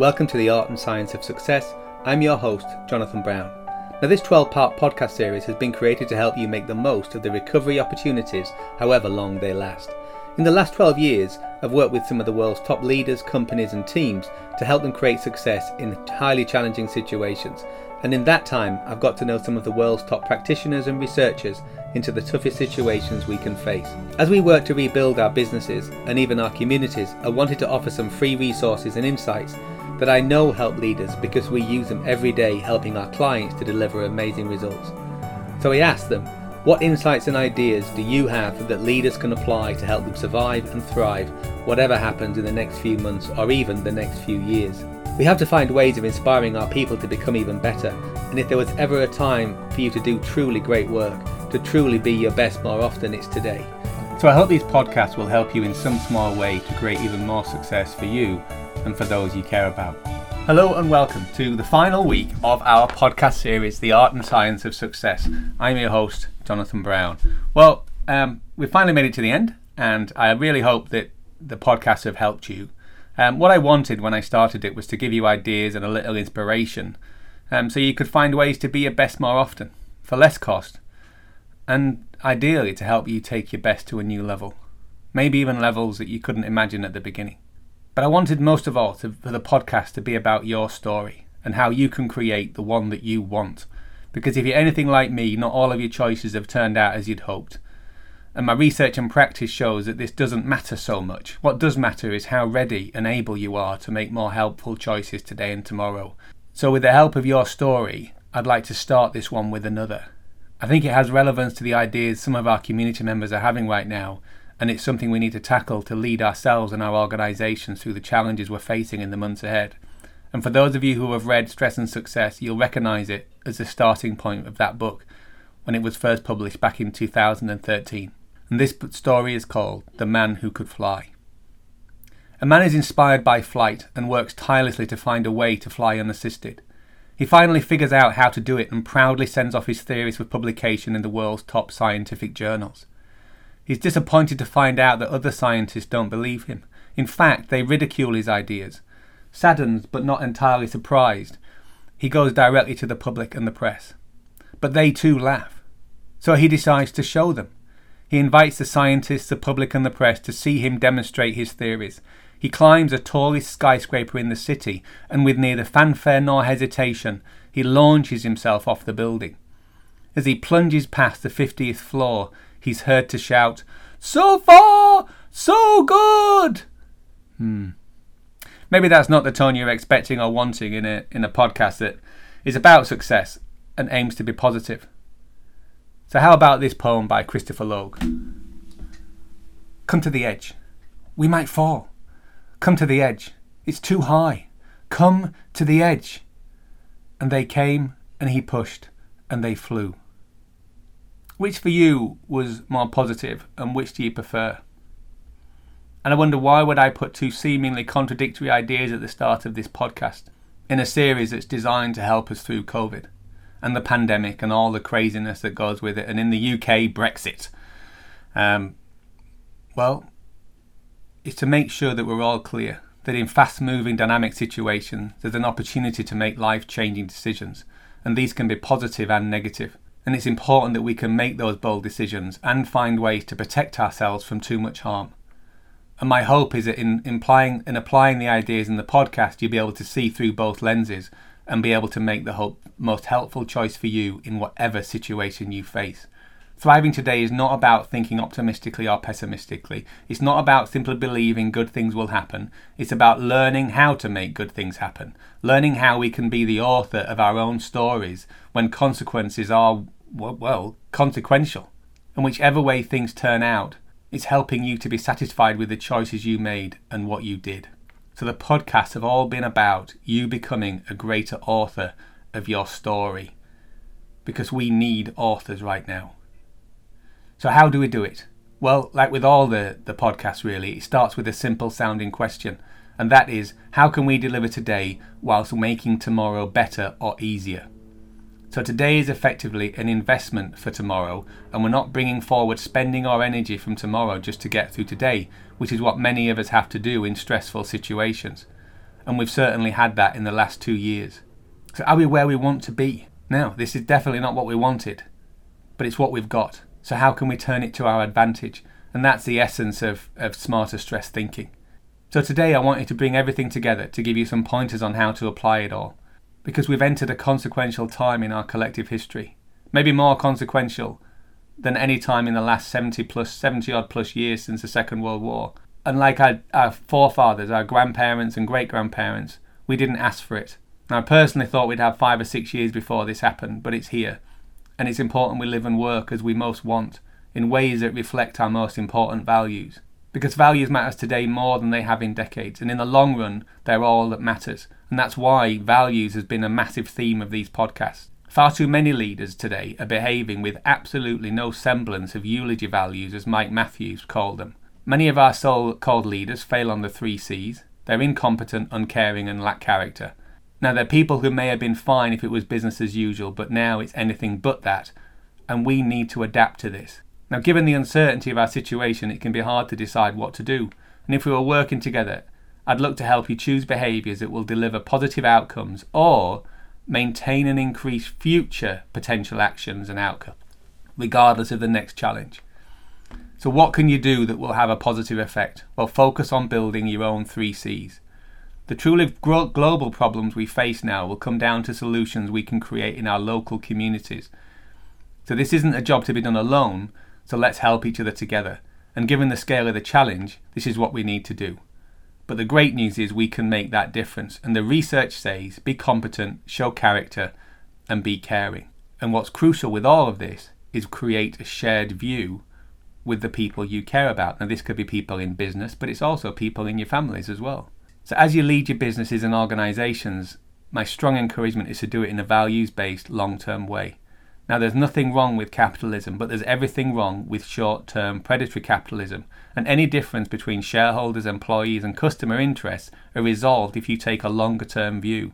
Welcome to the Art and Science of Success. I'm your host, Jonathan Brown. Now, this 12 part podcast series has been created to help you make the most of the recovery opportunities, however long they last. In the last 12 years, I've worked with some of the world's top leaders, companies, and teams to help them create success in highly challenging situations. And in that time, I've got to know some of the world's top practitioners and researchers into the toughest situations we can face. As we work to rebuild our businesses and even our communities, I wanted to offer some free resources and insights that I know help leaders because we use them every day helping our clients to deliver amazing results. So I asked them, what insights and ideas do you have that leaders can apply to help them survive and thrive whatever happens in the next few months or even the next few years? We have to find ways of inspiring our people to become even better, and if there was ever a time for you to do truly great work, to truly be your best more often, it's today. So I hope these podcasts will help you in some small way to create even more success for you and for those you care about. Hello and welcome to the final week of our podcast series, The Art and Science of Success. I'm your host, Jonathan Brown. Well, um, we finally made it to the end, and I really hope that the podcasts have helped you. Um, what I wanted when I started it was to give you ideas and a little inspiration um, so you could find ways to be your best more often for less cost and ideally to help you take your best to a new level, maybe even levels that you couldn't imagine at the beginning. But I wanted most of all to, for the podcast to be about your story and how you can create the one that you want. Because if you're anything like me, not all of your choices have turned out as you'd hoped. And my research and practice shows that this doesn't matter so much. What does matter is how ready and able you are to make more helpful choices today and tomorrow. So, with the help of your story, I'd like to start this one with another. I think it has relevance to the ideas some of our community members are having right now and it's something we need to tackle to lead ourselves and our organisations through the challenges we're facing in the months ahead. And for those of you who have read Stress and Success, you'll recognise it as the starting point of that book when it was first published back in 2013. And this story is called The Man Who Could Fly. A man is inspired by flight and works tirelessly to find a way to fly unassisted. He finally figures out how to do it and proudly sends off his theories for publication in the world's top scientific journals. He's disappointed to find out that other scientists don't believe him. In fact, they ridicule his ideas. Saddened but not entirely surprised, he goes directly to the public and the press. But they too laugh. So he decides to show them. He invites the scientists, the public, and the press to see him demonstrate his theories. He climbs the tallest skyscraper in the city, and with neither fanfare nor hesitation, he launches himself off the building. As he plunges past the 50th floor, he's heard to shout, So far, so good! Hmm. Maybe that's not the tone you're expecting or wanting in a, in a podcast that is about success and aims to be positive. So, how about this poem by Christopher Logue? Come to the edge. We might fall. Come to the edge. It's too high. Come to the edge. And they came, and he pushed, and they flew. Which for you was more positive and which do you prefer? And I wonder why would I put two seemingly contradictory ideas at the start of this podcast in a series that's designed to help us through COVID and the pandemic and all the craziness that goes with it, and in the UK, Brexit. Um, well, it's to make sure that we're all clear that in fast moving dynamic situations, there's an opportunity to make life changing decisions, and these can be positive and negative and it's important that we can make those bold decisions and find ways to protect ourselves from too much harm. And my hope is that in implying in applying the ideas in the podcast, you'll be able to see through both lenses and be able to make the most helpful choice for you in whatever situation you face. Thriving today is not about thinking optimistically or pessimistically. It's not about simply believing good things will happen. It's about learning how to make good things happen. Learning how we can be the author of our own stories when consequences are, well, consequential. And whichever way things turn out, it's helping you to be satisfied with the choices you made and what you did. So the podcasts have all been about you becoming a greater author of your story. Because we need authors right now. So, how do we do it? Well, like with all the, the podcasts, really, it starts with a simple sounding question, and that is how can we deliver today whilst making tomorrow better or easier? So, today is effectively an investment for tomorrow, and we're not bringing forward spending our energy from tomorrow just to get through today, which is what many of us have to do in stressful situations. and we've certainly had that in the last two years. So, are we where we want to be? No, this is definitely not what we wanted, but it's what we've got. So, how can we turn it to our advantage? And that's the essence of, of smarter stress thinking. So, today I wanted to bring everything together to give you some pointers on how to apply it all, because we've entered a consequential time in our collective history, maybe more consequential than any time in the last 70 plus 70 odd plus years since the Second World War. And like our, our forefathers, our grandparents and great grandparents, we didn't ask for it. Now, I personally thought we'd have five or six years before this happened, but it's here. And it's important we live and work as we most want, in ways that reflect our most important values. Because values matter today more than they have in decades, and in the long run, they're all that matters. And that's why values has been a massive theme of these podcasts. Far too many leaders today are behaving with absolutely no semblance of eulogy values, as Mike Matthews called them. Many of our so called leaders fail on the three C's. They're incompetent, uncaring, and lack character. Now, they're people who may have been fine if it was business as usual, but now it's anything but that, and we need to adapt to this. Now, given the uncertainty of our situation, it can be hard to decide what to do, and if we were working together, I'd look to help you choose behaviours that will deliver positive outcomes or maintain and increase future potential actions and outcomes, regardless of the next challenge. So, what can you do that will have a positive effect? Well, focus on building your own three C's. The truly global problems we face now will come down to solutions we can create in our local communities. So, this isn't a job to be done alone, so let's help each other together. And given the scale of the challenge, this is what we need to do. But the great news is we can make that difference. And the research says be competent, show character, and be caring. And what's crucial with all of this is create a shared view with the people you care about. Now, this could be people in business, but it's also people in your families as well. So, as you lead your businesses and organizations, my strong encouragement is to do it in a values based, long term way. Now, there's nothing wrong with capitalism, but there's everything wrong with short term predatory capitalism. And any difference between shareholders, employees, and customer interests are resolved if you take a longer term view.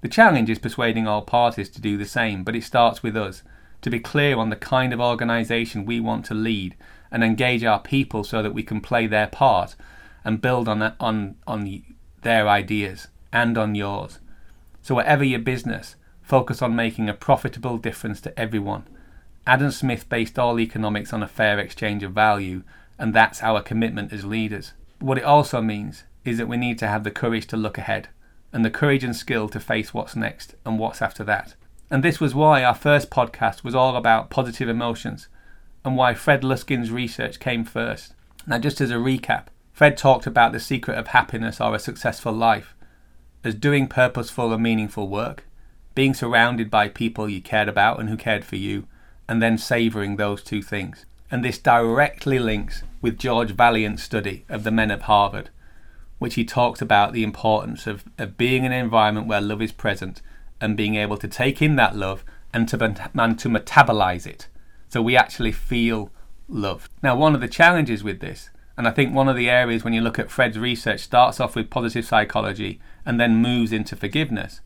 The challenge is persuading all parties to do the same, but it starts with us to be clear on the kind of organisation we want to lead and engage our people so that we can play their part and build on that, on on their ideas and on yours. So whatever your business, focus on making a profitable difference to everyone. Adam Smith based all economics on a fair exchange of value, and that's our commitment as leaders. What it also means is that we need to have the courage to look ahead, and the courage and skill to face what's next and what's after that. And this was why our first podcast was all about positive emotions, and why Fred Luskin's research came first. Now, just as a recap, Fred talked about the secret of happiness or a successful life as doing purposeful and meaningful work, being surrounded by people you cared about and who cared for you, and then savouring those two things. And this directly links with George Vaillant's study of the men of Harvard, which he talks about the importance of, of being in an environment where love is present and being able to take in that love and to, and to metabolize it. So we actually feel loved. Now, one of the challenges with this, and I think one of the areas when you look at Fred's research starts off with positive psychology and then moves into forgiveness,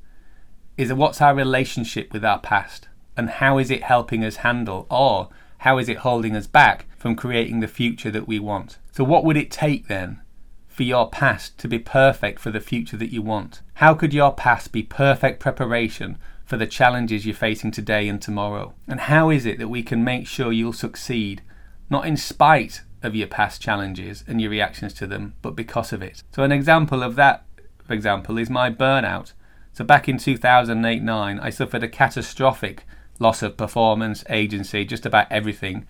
is what's our relationship with our past and how is it helping us handle or how is it holding us back from creating the future that we want? So, what would it take then for your past to be perfect for the future that you want? How could your past be perfect preparation for the challenges you're facing today and tomorrow? And how is it that we can make sure you'll succeed, not in spite of your past challenges and your reactions to them, but because of it? So, an example of that, for example, is my burnout. So back in 2008 9, I suffered a catastrophic loss of performance, agency, just about everything.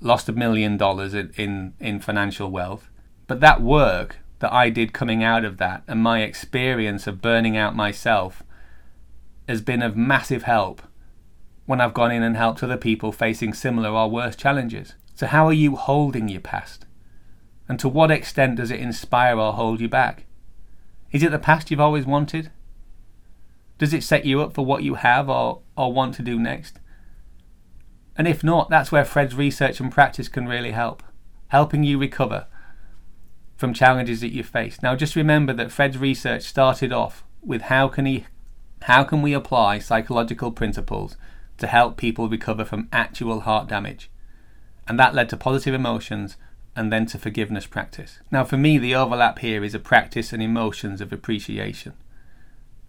Lost a million dollars in, in, in financial wealth. But that work that I did coming out of that and my experience of burning out myself has been of massive help when I've gone in and helped other people facing similar or worse challenges. So, how are you holding your past? And to what extent does it inspire or hold you back? Is it the past you've always wanted? Does it set you up for what you have or, or want to do next? And if not, that's where Fred's research and practice can really help, helping you recover from challenges that you face. Now, just remember that Fred's research started off with how can he, how can we apply psychological principles to help people recover from actual heart damage, and that led to positive emotions and then to forgiveness practice. Now, for me, the overlap here is a practice and emotions of appreciation.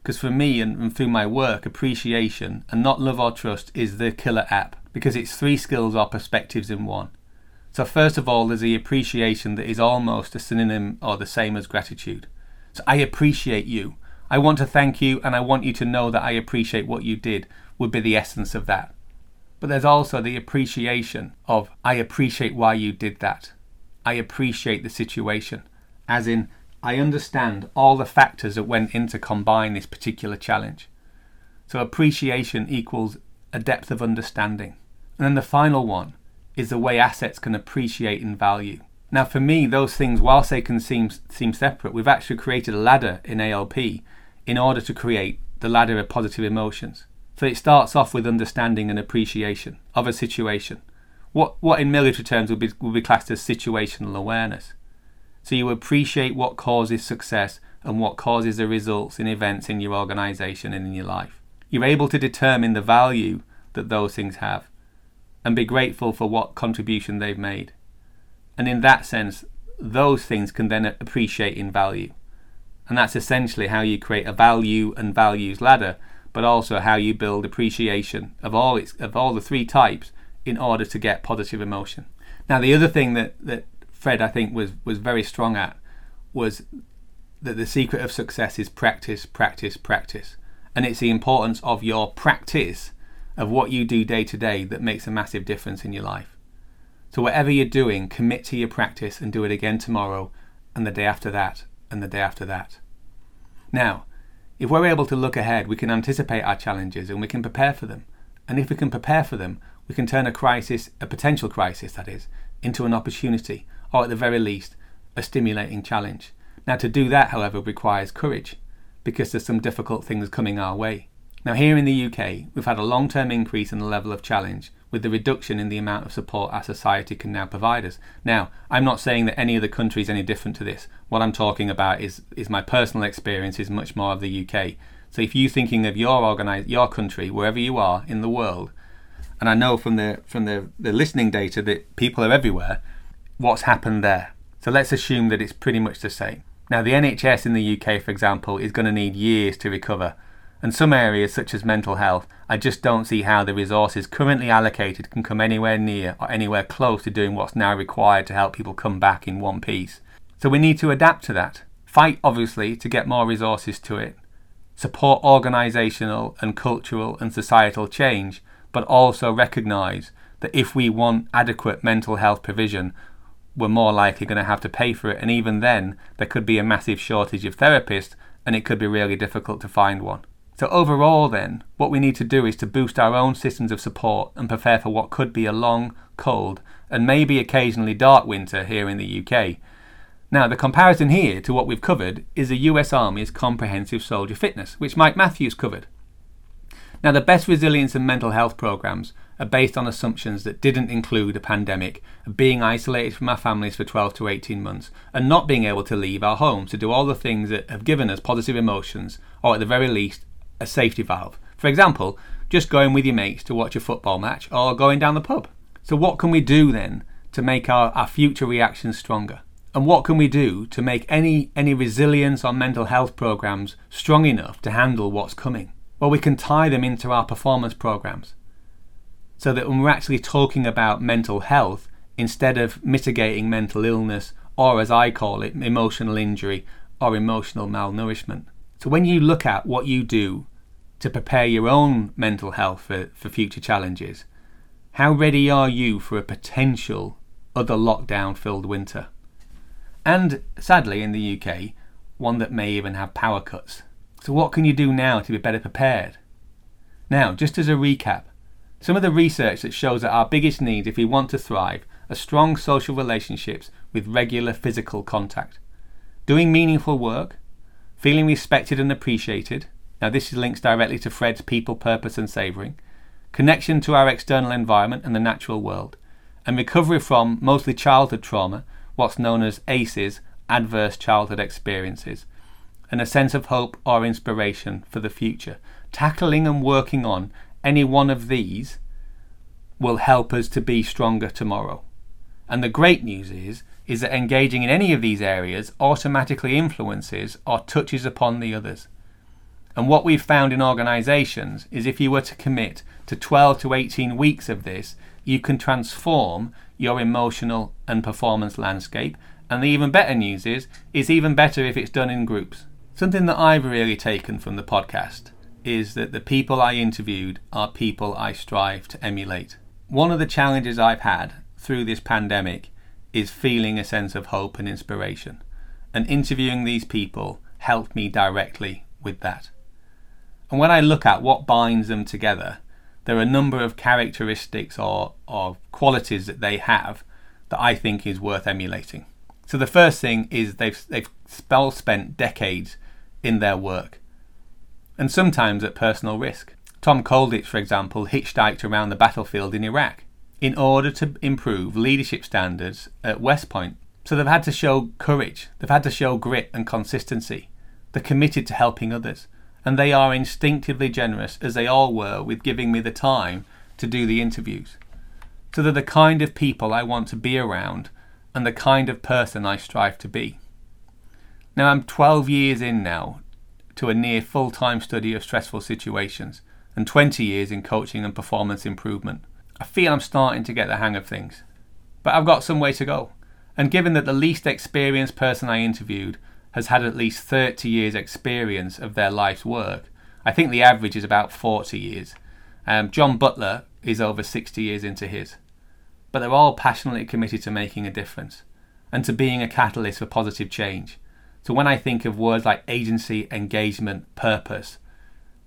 Because for me and, and through my work, appreciation and not love or trust is the killer app because it's three skills or perspectives in one. So, first of all, there's the appreciation that is almost a synonym or the same as gratitude. So, I appreciate you. I want to thank you and I want you to know that I appreciate what you did, would be the essence of that. But there's also the appreciation of I appreciate why you did that. I appreciate the situation. As in, I understand all the factors that went into combine this particular challenge. So appreciation equals a depth of understanding. And then the final one is the way assets can appreciate in value. Now, for me, those things, whilst they can seem, seem separate, we've actually created a ladder in ALP in order to create the ladder of positive emotions. So it starts off with understanding and appreciation of a situation. What, what in military terms would be, would be classed as situational awareness. So you appreciate what causes success and what causes the results in events in your organization and in your life. You're able to determine the value that those things have and be grateful for what contribution they've made. And in that sense, those things can then appreciate in value. And that's essentially how you create a value and values ladder, but also how you build appreciation of all its, of all the three types in order to get positive emotion. Now the other thing that, that Fred I think was, was very strong at was that the secret of success is practice, practice, practice. And it's the importance of your practice of what you do day to day that makes a massive difference in your life. So, whatever you're doing, commit to your practice and do it again tomorrow, and the day after that, and the day after that. Now, if we're able to look ahead, we can anticipate our challenges and we can prepare for them. And if we can prepare for them, we can turn a crisis, a potential crisis that is, into an opportunity, or at the very least, a stimulating challenge. Now, to do that, however, requires courage, because there's some difficult things coming our way. Now, here in the UK, we've had a long term increase in the level of challenge with the reduction in the amount of support our society can now provide us. Now, I'm not saying that any other country is any different to this. What I'm talking about is, is my personal experience is much more of the UK. So if you're thinking of your organize, your country, wherever you are in the world, and I know from the from the, the listening data that people are everywhere, what's happened there. So let's assume that it's pretty much the same. Now the NHS in the UK, for example, is going to need years to recover and some areas, such as mental health, I just don't see how the resources currently allocated can come anywhere near or anywhere close to doing what's now required to help people come back in one piece. So we need to adapt to that. Fight, obviously, to get more resources to it. Support organisational and cultural and societal change, but also recognise that if we want adequate mental health provision, we're more likely going to have to pay for it. And even then, there could be a massive shortage of therapists, and it could be really difficult to find one. So, overall, then, what we need to do is to boost our own systems of support and prepare for what could be a long, cold, and maybe occasionally dark winter here in the UK. Now, the comparison here to what we've covered is the US Army's comprehensive soldier fitness, which Mike Matthews covered. Now, the best resilience and mental health programs are based on assumptions that didn't include a pandemic, being isolated from our families for 12 to 18 months, and not being able to leave our homes to do all the things that have given us positive emotions, or at the very least, a safety valve. For example, just going with your mates to watch a football match or going down the pub. So, what can we do then to make our, our future reactions stronger? And what can we do to make any, any resilience or mental health programs strong enough to handle what's coming? Well, we can tie them into our performance programs so that when we're actually talking about mental health, instead of mitigating mental illness, or as I call it, emotional injury or emotional malnourishment. So, when you look at what you do to prepare your own mental health for, for future challenges, how ready are you for a potential other lockdown filled winter? And sadly, in the UK, one that may even have power cuts. So, what can you do now to be better prepared? Now, just as a recap, some of the research that shows that our biggest needs if we want to thrive are strong social relationships with regular physical contact, doing meaningful work, feeling respected and appreciated, now, this is links directly to Fred's people, purpose, and savouring, connection to our external environment and the natural world, and recovery from mostly childhood trauma, what's known as ACEs, adverse childhood experiences, and a sense of hope or inspiration for the future. Tackling and working on any one of these will help us to be stronger tomorrow. And the great news is is that engaging in any of these areas automatically influences or touches upon the others. And what we've found in organizations is if you were to commit to 12 to 18 weeks of this, you can transform your emotional and performance landscape. And the even better news is, it's even better if it's done in groups. Something that I've really taken from the podcast is that the people I interviewed are people I strive to emulate. One of the challenges I've had through this pandemic is feeling a sense of hope and inspiration. And interviewing these people helped me directly with that. And when I look at what binds them together, there are a number of characteristics or, or qualities that they have that I think is worth emulating. So the first thing is they've they've spent decades in their work, and sometimes at personal risk. Tom Kolditz, for example, hitchhiked around the battlefield in Iraq in order to improve leadership standards at West Point. So they've had to show courage, they've had to show grit and consistency. They're committed to helping others, and they are instinctively generous, as they all were, with giving me the time to do the interviews. So they're the kind of people I want to be around and the kind of person I strive to be. Now, I'm 12 years in now to a near full time study of stressful situations and 20 years in coaching and performance improvement. I feel I'm starting to get the hang of things. But I've got some way to go. And given that the least experienced person I interviewed has had at least 30 years' experience of their life's work, I think the average is about 40 years. Um, John Butler is over 60 years into his. But they're all passionately committed to making a difference and to being a catalyst for positive change. So when I think of words like agency, engagement, purpose,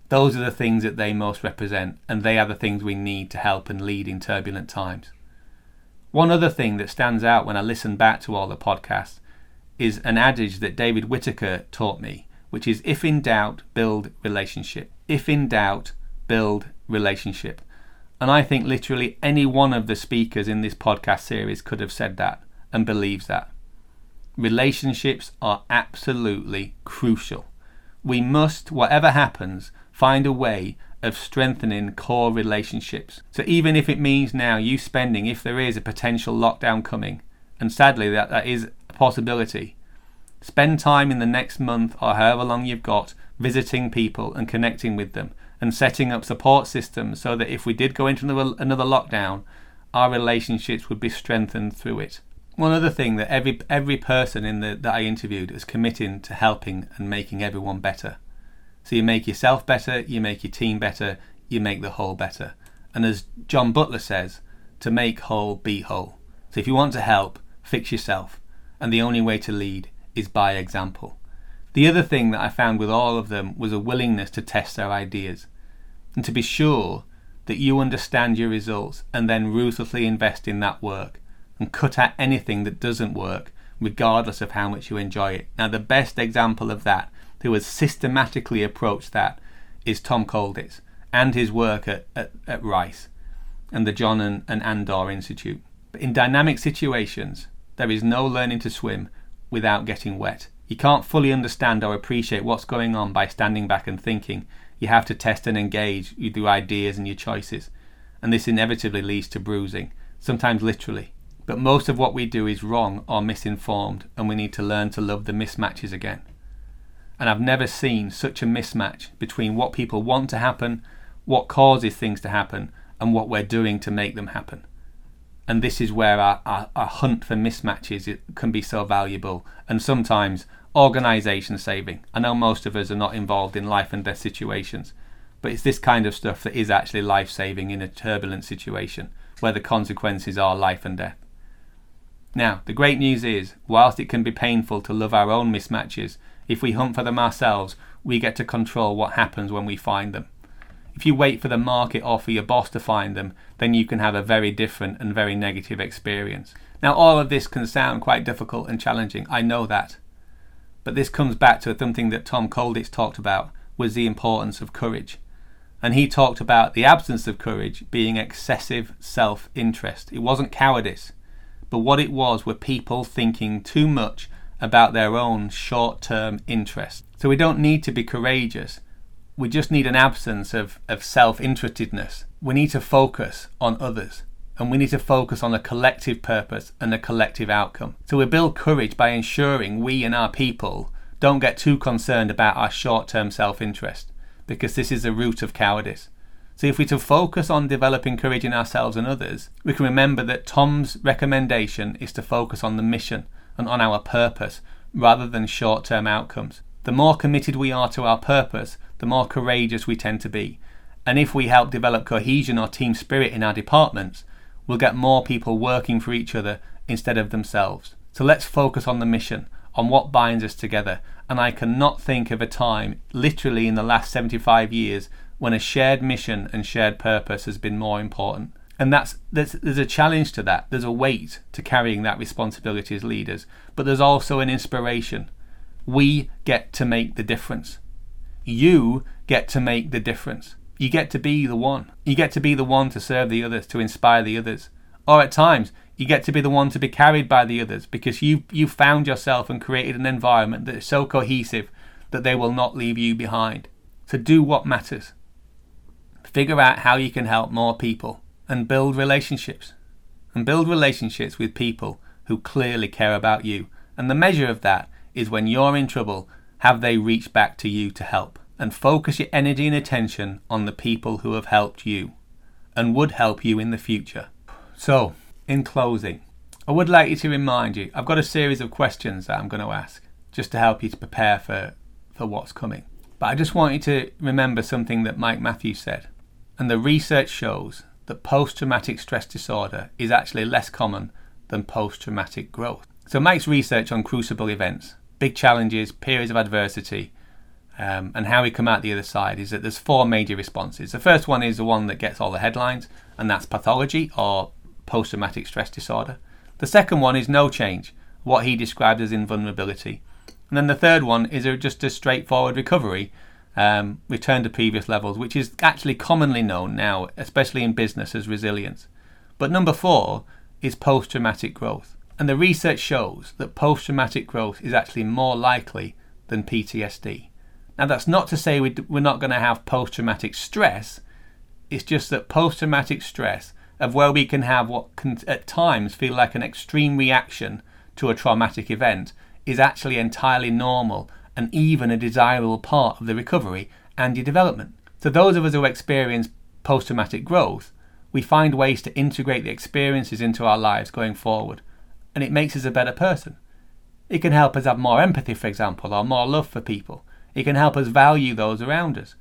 those are the things that they most represent, and they are the things we need to help and lead in turbulent times. One other thing that stands out when I listen back to all the podcasts is an adage that David Whitaker taught me, which is if in doubt, build relationship. If in doubt, build relationship. And I think literally any one of the speakers in this podcast series could have said that and believes that. Relationships are absolutely crucial. We must, whatever happens, find a way of strengthening core relationships. So even if it means now you spending, if there is a potential lockdown coming, and sadly that, that is a possibility, spend time in the next month or however long you've got visiting people and connecting with them and setting up support systems so that if we did go into another, another lockdown, our relationships would be strengthened through it. One other thing that every every person in the that I interviewed is committing to helping and making everyone better. So you make yourself better, you make your team better, you make the whole better. And as John Butler says, to make whole, be whole. So if you want to help, fix yourself. And the only way to lead is by example. The other thing that I found with all of them was a willingness to test their ideas and to be sure that you understand your results and then ruthlessly invest in that work and cut out anything that doesn't work, regardless of how much you enjoy it. Now, the best example of that who has systematically approached that is Tom Kolditz and his work at, at, at Rice and the John and, and Ann Doerr Institute. But in dynamic situations, there is no learning to swim without getting wet. You can't fully understand or appreciate what's going on by standing back and thinking. You have to test and engage you do ideas and your choices. And this inevitably leads to bruising, sometimes literally. But most of what we do is wrong or misinformed, and we need to learn to love the mismatches again. And I've never seen such a mismatch between what people want to happen, what causes things to happen, and what we're doing to make them happen. And this is where our, our, our hunt for mismatches can be so valuable and sometimes organisation saving. I know most of us are not involved in life and death situations, but it's this kind of stuff that is actually life saving in a turbulent situation where the consequences are life and death. Now, the great news is, whilst it can be painful to love our own mismatches, if we hunt for them ourselves, we get to control what happens when we find them. If you wait for the market or for your boss to find them, then you can have a very different and very negative experience. Now, all of this can sound quite difficult and challenging, I know that. But this comes back to something that Tom Kolditz talked about was the importance of courage. And he talked about the absence of courage being excessive self interest. It wasn't cowardice, but what it was were people thinking too much about their own short term interests. So we don't need to be courageous. We just need an absence of, of self interestedness. We need to focus on others. and we need to focus on a collective purpose and a collective outcome. So we build courage by ensuring we and our people don't get too concerned about our short term self interest, because this is the root of cowardice. So if we to focus on developing courage in ourselves and others, we can remember that Tom's recommendation is to focus on the mission and on our purpose rather than short term outcomes. The more committed we are to our purpose, the more courageous we tend to be. And if we help develop cohesion or team spirit in our departments, we'll get more people working for each other instead of themselves. So let's focus on the mission, on what binds us together. And I cannot think of a time, literally in the last 75 years, when a shared mission and shared purpose has been more important. And that's there's, there's a challenge to that. There's a weight to carrying that responsibility as leaders, but there's also an inspiration. We get to make the difference. You get to make the difference. You get to be the one. You get to be the one to serve the others, to inspire the others. Or at times, you get to be the one to be carried by the others because you you found yourself and created an environment that is so cohesive that they will not leave you behind. So do what matters. Figure out how you can help more people and build relationships. And build relationships with people who clearly care about you. And the measure of that is when you're in trouble, have they reached back to you to help? And focus your energy and attention on the people who have helped you and would help you in the future. So, in closing, I would like you to remind you I've got a series of questions that I'm going to ask just to help you to prepare for, for what's coming. But I just want you to remember something that Mike Matthews said. And the research shows that post traumatic stress disorder is actually less common than post traumatic growth. So, Mike's research on crucible events, big challenges, periods of adversity, um, and how we come out the other side is that there's four major responses. The first one is the one that gets all the headlines, and that's pathology or post traumatic stress disorder. The second one is no change, what he described as invulnerability. And then the third one is just a straightforward recovery, um, return to previous levels, which is actually commonly known now, especially in business, as resilience. But number four is post traumatic growth. And the research shows that post traumatic growth is actually more likely than PTSD. Now, that's not to say we're not going to have post traumatic stress, it's just that post traumatic stress of where we can have what can at times feel like an extreme reaction to a traumatic event is actually entirely normal and even a desirable part of the recovery and your development. So, those of us who experience post traumatic growth, we find ways to integrate the experiences into our lives going forward, and it makes us a better person. It can help us have more empathy, for example, or more love for people. It can help us value those around us.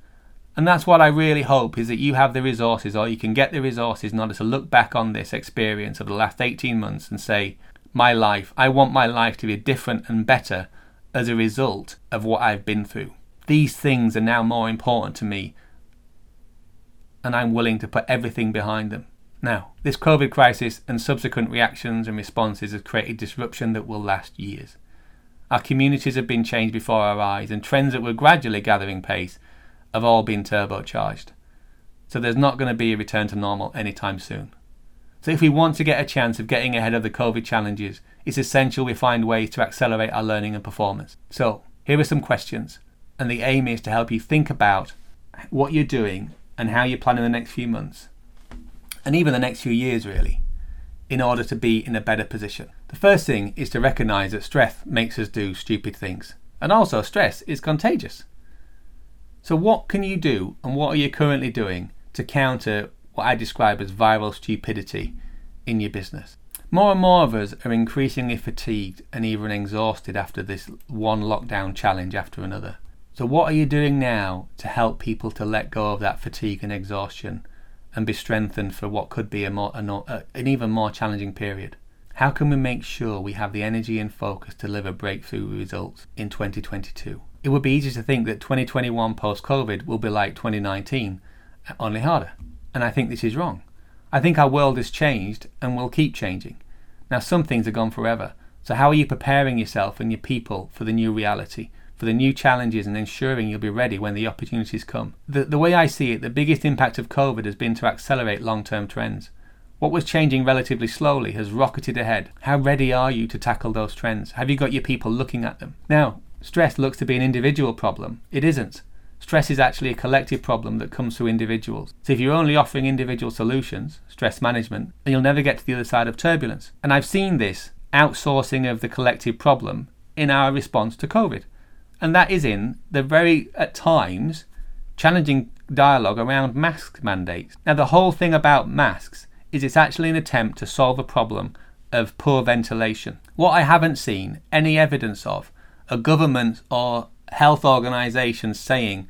And that's what I really hope is that you have the resources or you can get the resources in order to look back on this experience of the last 18 months and say, my life, I want my life to be different and better as a result of what I've been through. These things are now more important to me and I'm willing to put everything behind them. Now, this COVID crisis and subsequent reactions and responses have created disruption that will last years. Our communities have been changed before our eyes, and trends that were gradually gathering pace have all been turbocharged. So there's not going to be a return to normal anytime soon. So if we want to get a chance of getting ahead of the COVID challenges, it's essential we find ways to accelerate our learning and performance. So here are some questions, and the aim is to help you think about what you're doing and how you're planning the next few months, and even the next few years really, in order to be in a better position. The first thing is to recognize that stress makes us do stupid things, and also stress is contagious. So, what can you do, and what are you currently doing to counter what I describe as viral stupidity in your business? More and more of us are increasingly fatigued and even exhausted after this one lockdown challenge after another. So, what are you doing now to help people to let go of that fatigue and exhaustion and be strengthened for what could be a more, an even more challenging period? How can we make sure we have the energy and focus to deliver breakthrough results in 2022? it would be easy to think that 2021 post COVID will be like 2019, only harder. And I think this is wrong. I think our world has changed and will keep changing. Now, some things are gone forever. So, how are you preparing yourself and your people for the new reality, for the new challenges, and ensuring you'll be ready when the opportunities come? The, the way I see it, the biggest impact of COVID has been to accelerate long term trends. What was changing relatively slowly has rocketed ahead. How ready are you to tackle those trends? Have you got your people looking at them? Now, Stress looks to be an individual problem. It isn't. Stress is actually a collective problem that comes through individuals. So if you're only offering individual solutions, stress management, then you'll never get to the other side of turbulence. And I've seen this outsourcing of the collective problem in our response to COVID. And that is in the very, at times, challenging dialogue around mask mandates. Now, the whole thing about masks is it's actually an attempt to solve a problem of poor ventilation. What I haven't seen any evidence of a government or health organisations saying,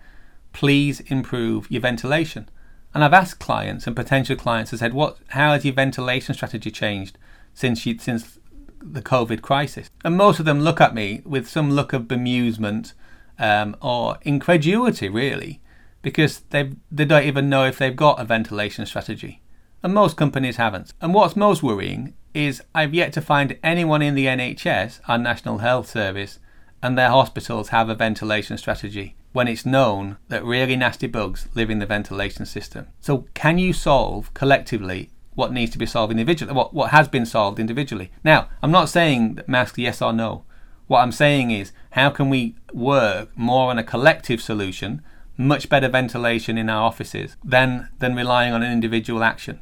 please improve your ventilation. And I've asked clients and potential clients, I said, what, how has your ventilation strategy changed since you, since the COVID crisis? And most of them look at me with some look of bemusement um, or incredulity, really, because they they don't even know if they've got a ventilation strategy. And most companies haven't. And what's most worrying is I've yet to find anyone in the NHS, our National Health Service, and their hospitals have a ventilation strategy when it's known that really nasty bugs live in the ventilation system. So, can you solve collectively what needs to be solved individually, what, what has been solved individually? Now, I'm not saying that masks yes or no. What I'm saying is, how can we work more on a collective solution, much better ventilation in our offices, than, than relying on an individual action?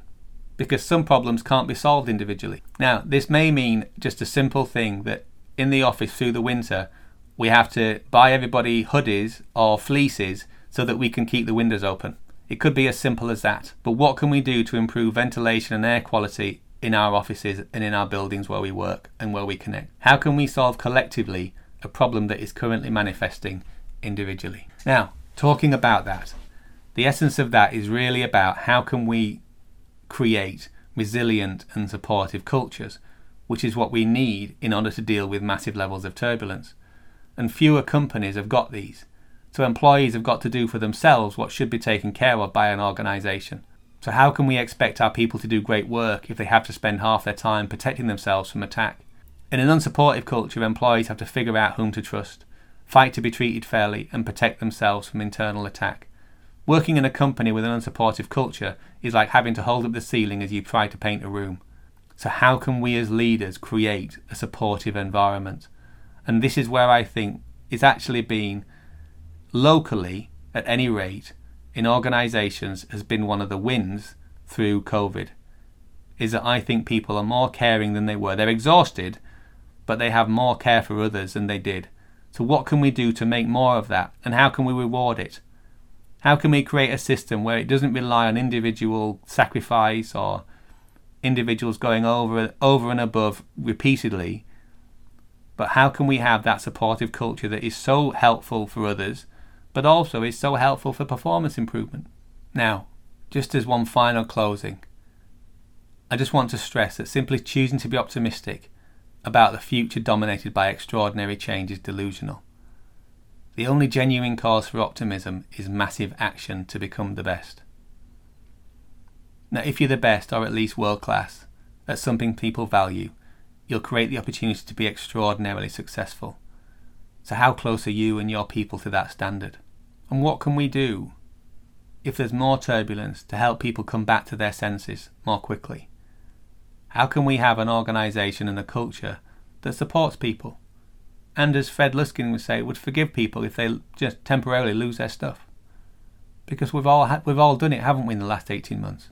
Because some problems can't be solved individually. Now, this may mean just a simple thing that in the office through the winter, we have to buy everybody hoodies or fleeces so that we can keep the windows open. It could be as simple as that. But what can we do to improve ventilation and air quality in our offices and in our buildings where we work and where we connect? How can we solve collectively a problem that is currently manifesting individually? Now, talking about that, the essence of that is really about how can we create resilient and supportive cultures, which is what we need in order to deal with massive levels of turbulence and fewer companies have got these. So employees have got to do for themselves what should be taken care of by an organisation. So how can we expect our people to do great work if they have to spend half their time protecting themselves from attack? In an unsupportive culture, employees have to figure out whom to trust, fight to be treated fairly, and protect themselves from internal attack. Working in a company with an unsupportive culture is like having to hold up the ceiling as you try to paint a room. So, how can we as leaders create a supportive environment? And this is where I think it's actually been locally, at any rate, in organisations, has been one of the wins through COVID. Is that I think people are more caring than they were. They're exhausted, but they have more care for others than they did. So, what can we do to make more of that? And how can we reward it? How can we create a system where it doesn't rely on individual sacrifice or individuals going over over and above repeatedly, but how can we have that supportive culture that is so helpful for others, but also is so helpful for performance improvement? Now, just as one final closing, I just want to stress that simply choosing to be optimistic about the future dominated by extraordinary change is delusional. The only genuine cause for optimism is massive action to become the best. Now, if you're the best, or at least world class, at something people value, you'll create the opportunity to be extraordinarily successful. So, how close are you and your people to that standard? And what can we do if there's more turbulence to help people come back to their senses more quickly? How can we have an organisation and a culture that supports people? And as Fred Luskin would say, would forgive people if they just temporarily lose their stuff. Because we've all had, we've all done it, haven't we, in the last 18 months?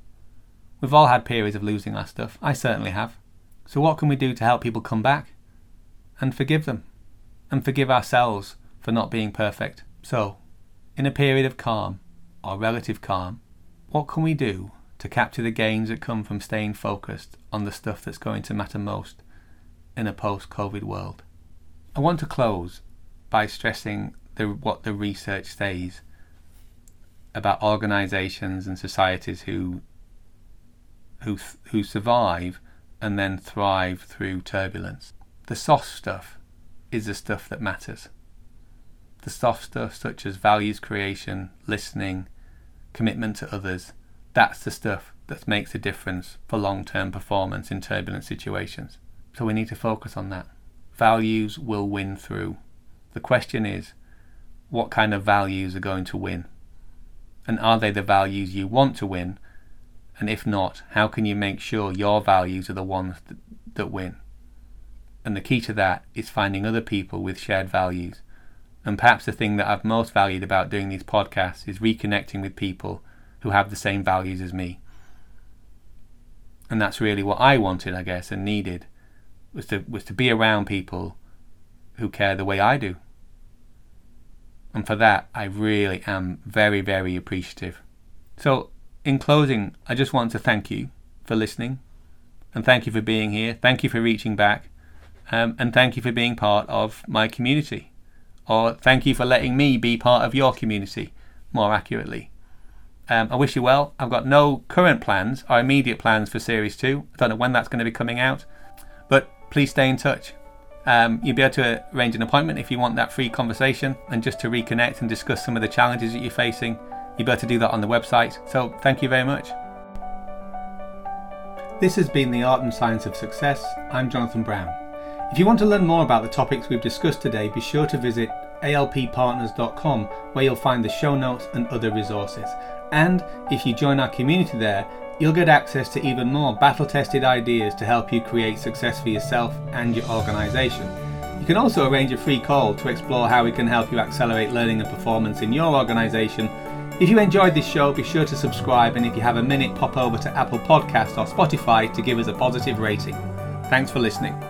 We've all had periods of losing our stuff. I certainly have. So, what can we do to help people come back and forgive them and forgive ourselves for not being perfect? So, in a period of calm or relative calm, what can we do to capture the gains that come from staying focused on the stuff that's going to matter most in a post COVID world? I want to close by stressing the, what the research says about organisations and societies who who who survive and then thrive through turbulence. The soft stuff is the stuff that matters. The soft stuff, such as values creation, listening, commitment to others, that's the stuff that makes a difference for long term performance in turbulent situations. So we need to focus on that. Values will win through. The question is, what kind of values are going to win? And are they the values you want to win, and if not, how can you make sure your values are the ones that, win? And the key to that is finding other people with shared values And perhaps the thing that I've most valued about doing these podcasts is reconnecting with people who have the same values as me. And that's really what I wanted, I guess, and needed was to was to be around people who care the way I do. And for that, I really am very, very appreciative. So, in closing, I just want to thank you for listening, and thank you for being here. Thank you for reaching back, um, and thank you for being part of my community, or thank you for letting me be part of your community, more accurately. Um, I wish you well. I've got no current plans or immediate plans for Series 2. I don't know when that's going to be coming out, but please stay in touch. Um, you'll be able to arrange an appointment if you want that free conversation and just to reconnect and discuss some of the challenges that you're facing. You'll be able to do that on the website. So, thank you very much. This has been The Art and Science of Success. I'm Jonathan Brown. If you want to learn more about the topics we've discussed today, be sure to visit alppartners.com where you'll find the show notes and other resources. And if you join our community there, you'll get access to even more battle tested ideas to help you create success for yourself and your organisation. You can also arrange a free call to explore how we can help you accelerate learning and performance in your organisation. If you enjoyed this show, be sure to subscribe, and if you have a minute, pop over to Apple Podcasts or Spotify to give us a positive rating. Thanks for listening.